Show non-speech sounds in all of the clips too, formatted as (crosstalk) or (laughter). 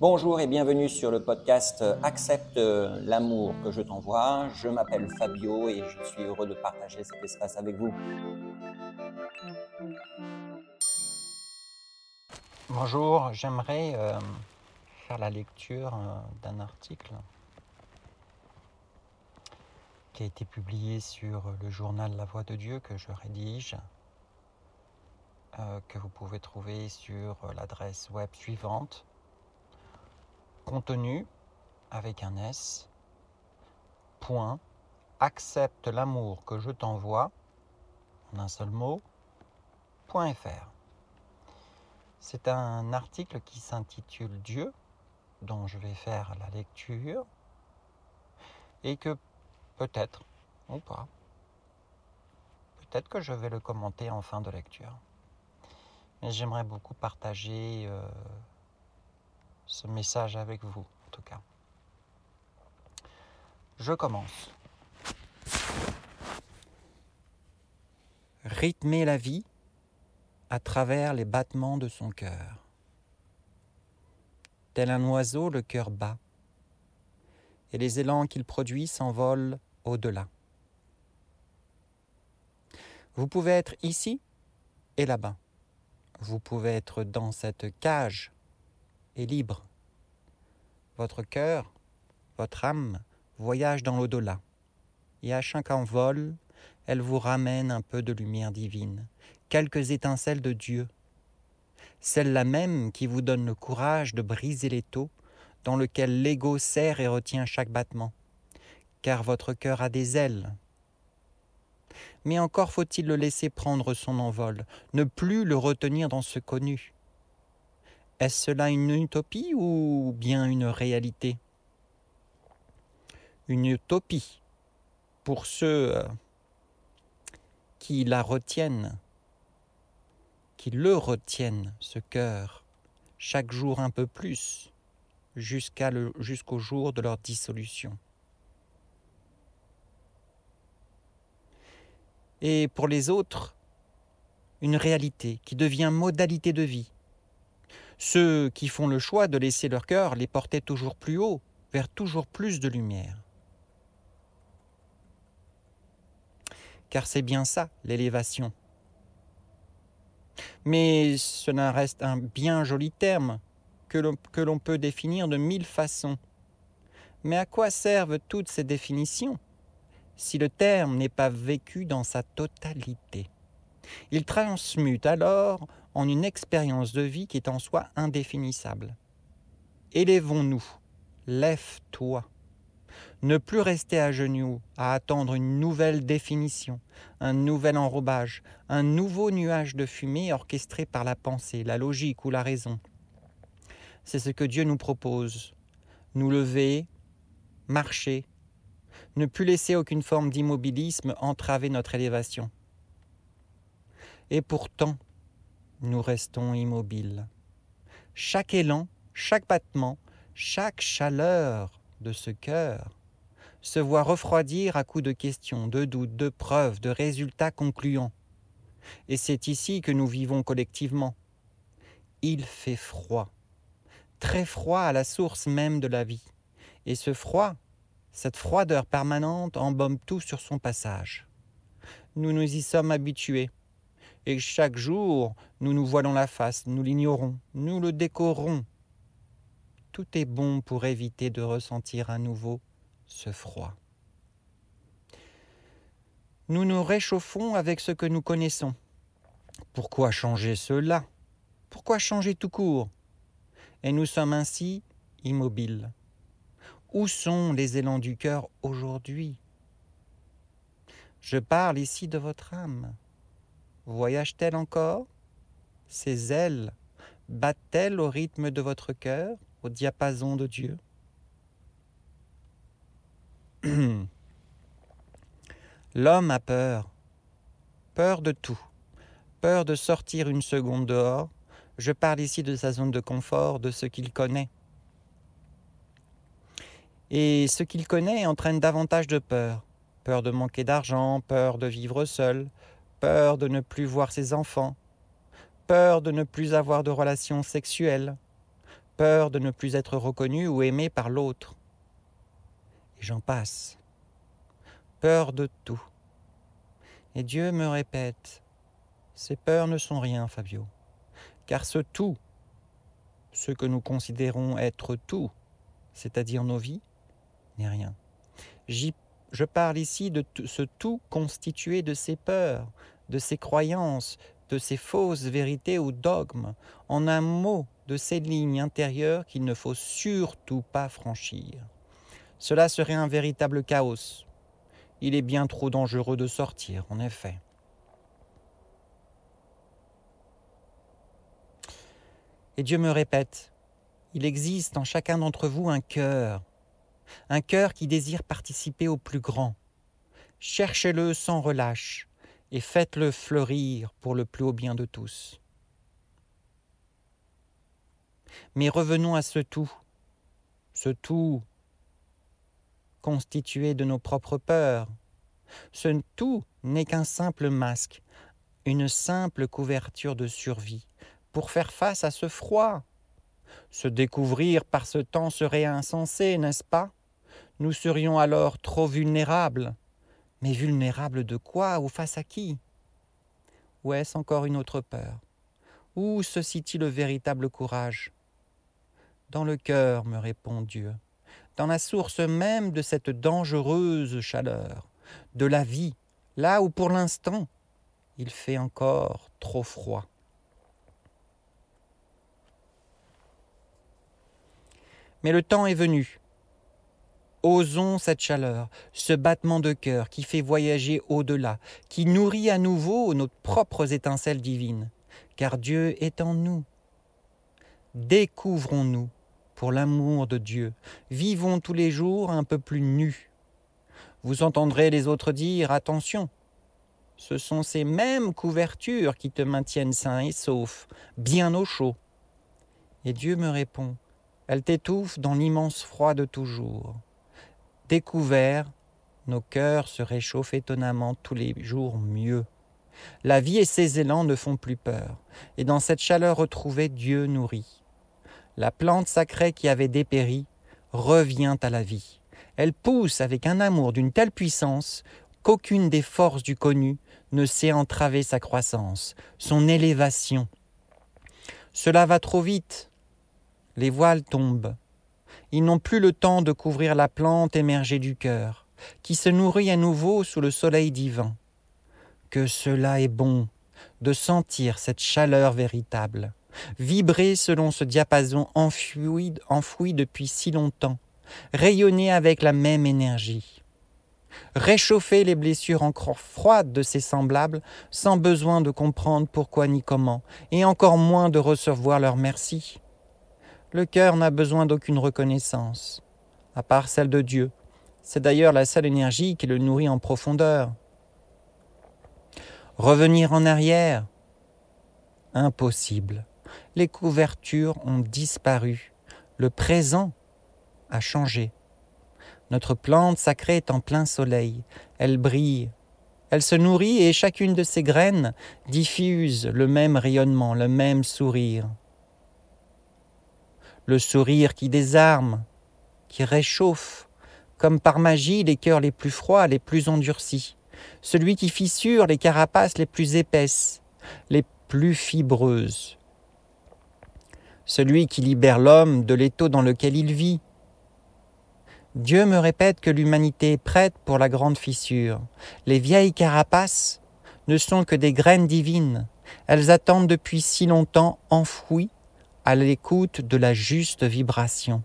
Bonjour et bienvenue sur le podcast Accepte l'amour que je t'envoie. Je m'appelle Fabio et je suis heureux de partager cet espace avec vous. Bonjour, j'aimerais euh, faire la lecture euh, d'un article qui a été publié sur le journal La Voix de Dieu que je rédige, que vous pouvez trouver sur l'adresse web suivante contenu avec un S, point, accepte l'amour que je t'envoie, en un seul mot, point. C'est un article qui s'intitule Dieu, dont je vais faire la lecture, et que peut-être, ou pas, peut-être que je vais le commenter en fin de lecture. Mais j'aimerais beaucoup partager euh, ce message avec vous, en tout cas. Je commence. Rythmer la vie à travers les battements de son cœur. Tel un oiseau, le cœur bat, et les élans qu'il produit s'envolent au-delà. Vous pouvez être ici et là-bas. Vous pouvez être dans cette cage libre. Votre cœur, votre âme voyage dans l'au-delà, et à chaque envol, elle vous ramène un peu de lumière divine, quelques étincelles de Dieu, celle-là même qui vous donne le courage de briser les taux dans lequel l'ego serre et retient chaque battement, car votre cœur a des ailes. Mais encore faut-il le laisser prendre son envol, ne plus le retenir dans ce connu, est-ce cela une utopie ou bien une réalité? Une utopie pour ceux euh, qui la retiennent, qui le retiennent, ce cœur, chaque jour un peu plus, jusqu'au jour de leur dissolution. Et pour les autres, une réalité qui devient modalité de vie, ceux qui font le choix de laisser leur cœur les porter toujours plus haut, vers toujours plus de lumière. Car c'est bien ça, l'élévation. Mais cela reste un bien joli terme que l'on peut définir de mille façons. Mais à quoi servent toutes ces définitions? Si le terme n'est pas vécu dans sa totalité Il transmute alors en une expérience de vie qui est en soi indéfinissable. Élevons-nous, lève-toi. Ne plus rester à genoux, à attendre une nouvelle définition, un nouvel enrobage, un nouveau nuage de fumée orchestré par la pensée, la logique ou la raison. C'est ce que Dieu nous propose. Nous lever, marcher, ne plus laisser aucune forme d'immobilisme entraver notre élévation. Et pourtant, nous restons immobiles. Chaque élan, chaque battement, chaque chaleur de ce cœur se voit refroidir à coups de questions, de doutes, de preuves, de résultats concluants. Et c'est ici que nous vivons collectivement. Il fait froid, très froid à la source même de la vie. Et ce froid, cette froideur permanente embaume tout sur son passage. Nous nous y sommes habitués et chaque jour nous nous voilons la face, nous l'ignorons, nous le décorons. Tout est bon pour éviter de ressentir à nouveau ce froid. Nous nous réchauffons avec ce que nous connaissons. Pourquoi changer cela? Pourquoi changer tout court? Et nous sommes ainsi immobiles. Où sont les élans du cœur aujourd'hui? Je parle ici de votre âme. Voyage-t-elle encore? Ses ailes battent-elles au rythme de votre cœur, au diapason de Dieu? (clears throat) L'homme a peur, peur de tout, peur de sortir une seconde dehors. Je parle ici de sa zone de confort, de ce qu'il connaît. Et ce qu'il connaît entraîne davantage de peur. Peur de manquer d'argent, peur de vivre seul, peur de ne plus voir ses enfants, peur de ne plus avoir de relations sexuelles, peur de ne plus être reconnu ou aimé par l'autre. Et j'en passe. Peur de tout. Et Dieu me répète, ces peurs ne sont rien, Fabio, car ce tout, ce que nous considérons être tout, c'est-à-dire nos vies, n'est rien. je parle ici de ce tout constitué de ces peurs, de ces croyances, de ces fausses vérités ou dogmes, en un mot, de ces lignes intérieures qu'il ne faut surtout pas franchir. Cela serait un véritable chaos. Il est bien trop dangereux de sortir, en effet. Et Dieu me répète, il existe en chacun d'entre vous un cœur, un cœur qui désire participer au plus grand. Cherchez-le sans relâche, et faites-le fleurir pour le plus haut bien de tous. Mais revenons à ce tout, ce tout constitué de nos propres peurs. Ce tout n'est qu'un simple masque, une simple couverture de survie pour faire face à ce froid. Se découvrir par ce temps serait insensé, n'est-ce pas? Nous serions alors trop vulnérables. Mais vulnérable de quoi ou face à qui? Ou est-ce encore une autre peur? Où se situe le véritable courage? Dans le cœur, me répond Dieu, dans la source même de cette dangereuse chaleur, de la vie, là où pour l'instant il fait encore trop froid. Mais le temps est venu Osons cette chaleur, ce battement de cœur qui fait voyager au-delà, qui nourrit à nouveau nos propres étincelles divines, car Dieu est en nous. Découvrons-nous pour l'amour de Dieu, vivons tous les jours un peu plus nus. Vous entendrez les autres dire Attention, ce sont ces mêmes couvertures qui te maintiennent sain et sauf, bien au chaud. Et Dieu me répond Elles t'étouffent dans l'immense froid de toujours. Découvert, nos cœurs se réchauffent étonnamment tous les jours mieux. La vie et ses élans ne font plus peur, et dans cette chaleur retrouvée, Dieu nourrit. La plante sacrée qui avait dépéri revient à la vie. Elle pousse avec un amour d'une telle puissance qu'aucune des forces du connu ne sait entraver sa croissance, son élévation. Cela va trop vite. Les voiles tombent, ils n'ont plus le temps de couvrir la plante émergée du cœur, qui se nourrit à nouveau sous le soleil divin. Que cela est bon de sentir cette chaleur véritable, vibrer selon ce diapason enfoui, depuis si longtemps, rayonner avec la même énergie réchauffer les blessures encore froides de ses semblables sans besoin de comprendre pourquoi ni comment, et encore moins de recevoir leur merci. Le cœur n'a besoin d'aucune reconnaissance, à part celle de Dieu. C'est d'ailleurs la seule énergie qui le nourrit en profondeur. Revenir en arrière Impossible. Les couvertures ont disparu. Le présent a changé. Notre plante sacrée est en plein soleil. Elle brille. Elle se nourrit et chacune de ses graines diffuse le même rayonnement, le même sourire le sourire qui désarme, qui réchauffe, comme par magie les cœurs les plus froids, les plus endurcis, celui qui fissure les carapaces les plus épaisses, les plus fibreuses, celui qui libère l'homme de l'étau dans lequel il vit. Dieu me répète que l'humanité est prête pour la grande fissure. Les vieilles carapaces ne sont que des graines divines. Elles attendent depuis si longtemps enfouies à l'écoute de la juste vibration.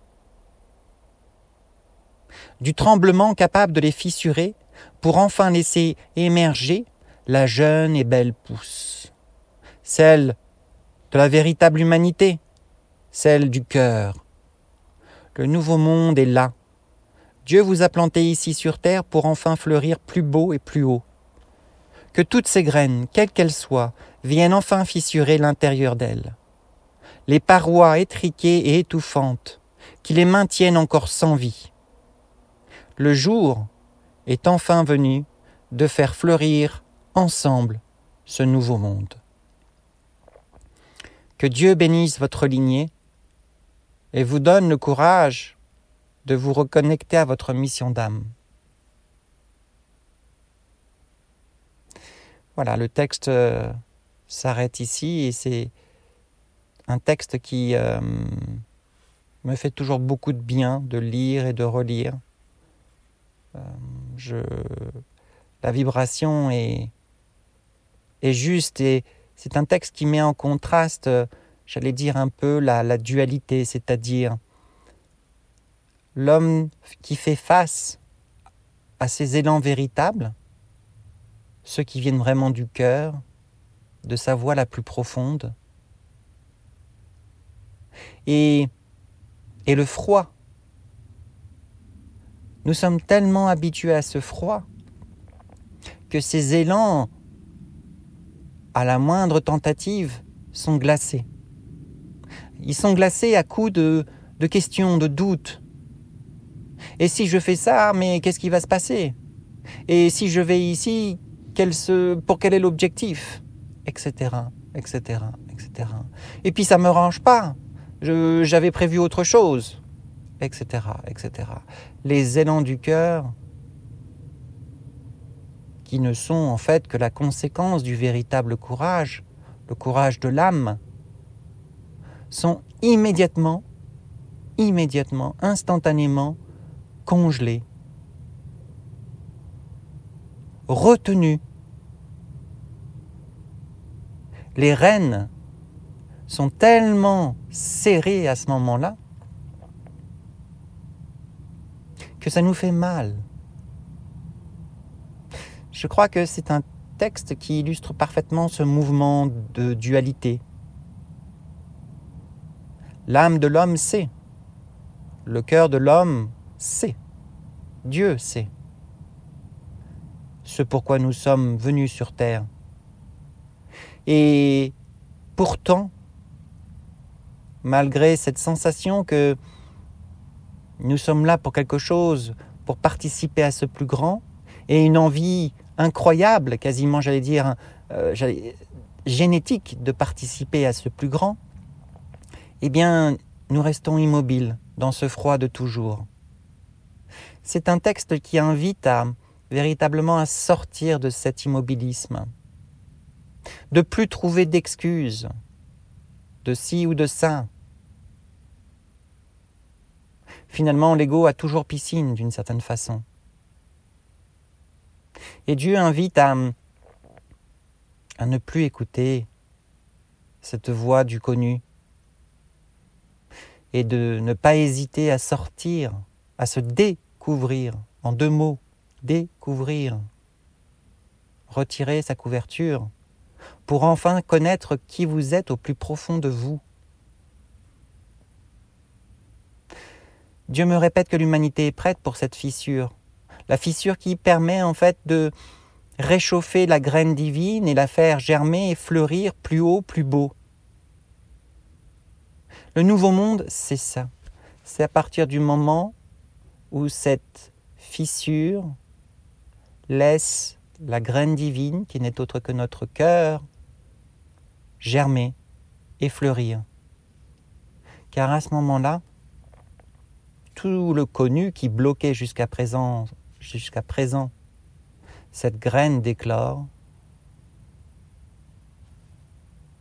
Du tremblement capable de les fissurer pour enfin laisser émerger la jeune et belle pousse, celle de la véritable humanité, celle du cœur. Le nouveau monde est là. Dieu vous a planté ici sur terre pour enfin fleurir plus beau et plus haut. Que toutes ces graines, quelles qu'elles soient, viennent enfin fissurer l'intérieur d'elles les parois étriquées et étouffantes qui les maintiennent encore sans vie. Le jour est enfin venu de faire fleurir ensemble ce nouveau monde. Que Dieu bénisse votre lignée et vous donne le courage de vous reconnecter à votre mission d'âme. Voilà, le texte euh, s'arrête ici et c'est un texte qui euh, me fait toujours beaucoup de bien de lire et de relire. Euh, je, la vibration est, est juste et c'est un texte qui met en contraste, j'allais dire un peu, la, la dualité, c'est-à-dire l'homme qui fait face à ses élans véritables, ceux qui viennent vraiment du cœur, de sa voix la plus profonde, et, le froid. Nous sommes tellement habitués à ce froid que ces élans, à la moindre tentative, sont glacés. Ils sont glacés à coups de, questions, de doutes, et si je fais ça, mais qu'est-ce qui va se passer? Et si je vais ici, pour quel est l'objectif? Etc. Etc. Etc. Et puis ça me range pas. J'avais prévu autre chose. Etc. Etc. Les élans du cœur qui ne sont en fait que la conséquence du véritable courage, le courage de l'âme, sont immédiatement, immédiatement, instantanément congelé, retenu. Les rênes sont tellement serrées à ce moment-là que ça nous fait mal. Je crois que c'est un texte qui illustre parfaitement ce mouvement de dualité. L'âme de l'homme sait, le cœur de l'homme sait. Dieu sait. Ce pourquoi nous sommes venus sur terre. Et pourtant, malgré cette sensation que nous sommes là pour quelque chose, pour participer à ce plus grand, et une envie incroyable, quasiment j'allais dire euh, génétique, de participer à ce plus grand, eh bien, nous restons immobiles dans ce froid de toujours c'est un texte qui invite à véritablement à sortir de cet immobilisme, de plus trouver d'excuses, de ci ou de ça. Finalement, l'ego a toujours piscine d'une certaine façon. Et Dieu invite à, à ne plus écouter cette voix du connu et de ne pas hésiter à sortir, à se dé découvrir, en deux mots, découvrir, retirer sa couverture, pour enfin connaître qui vous êtes au plus profond de vous. Dieu me répète que l'humanité est prête pour cette fissure, la fissure qui permet en fait de réchauffer la graine divine et la faire germer et fleurir plus haut, plus beau. Le nouveau monde, c'est ça. C'est à partir du moment où cette fissure laisse la graine divine, qui n'est autre que notre cœur, germer et fleurir. Car à ce moment-là, tout le connu qui bloquait jusqu'à présent, jusqu'à présent cette graine d'éclore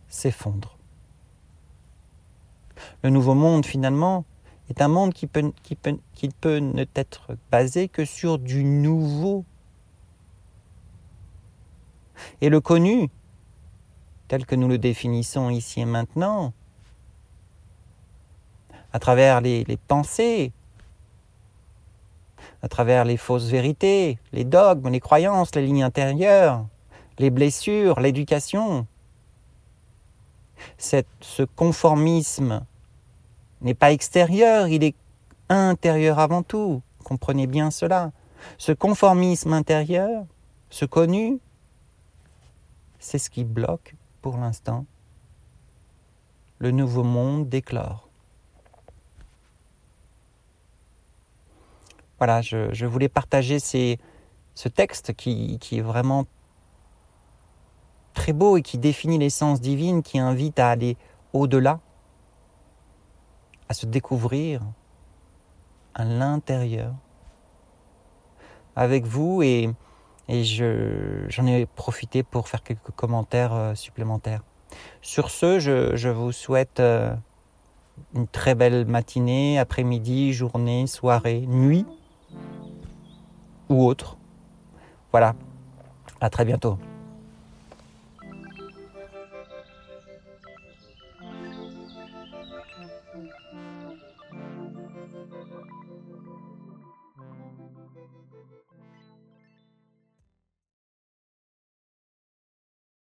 s'effondre. Le nouveau monde, finalement, est un monde qui peut, qui peut, ne être basé que sur du nouveau. Et le connu, tel que nous le définissons ici et maintenant, à travers les pensées, à travers les fausses vérités, les dogmes, les croyances, les lignes intérieures, les blessures, l'éducation, ce conformisme n'est pas extérieur, il est intérieur avant tout. Comprenez bien cela. Ce conformisme intérieur, ce connu, c'est ce qui bloque pour l'instant le nouveau monde d'éclore. Voilà, je, voulais partager ce texte qui, est vraiment très beau et qui définit l'essence divine, qui invite à aller au-delà, à se découvrir à l'intérieur avec vous et, j'en ai profité pour faire quelques commentaires euh, supplémentaires. Sur ce, je, je vous souhaite euh, une très belle matinée, après-midi, journée, soirée, nuit ou autre. Voilà, à très bientôt.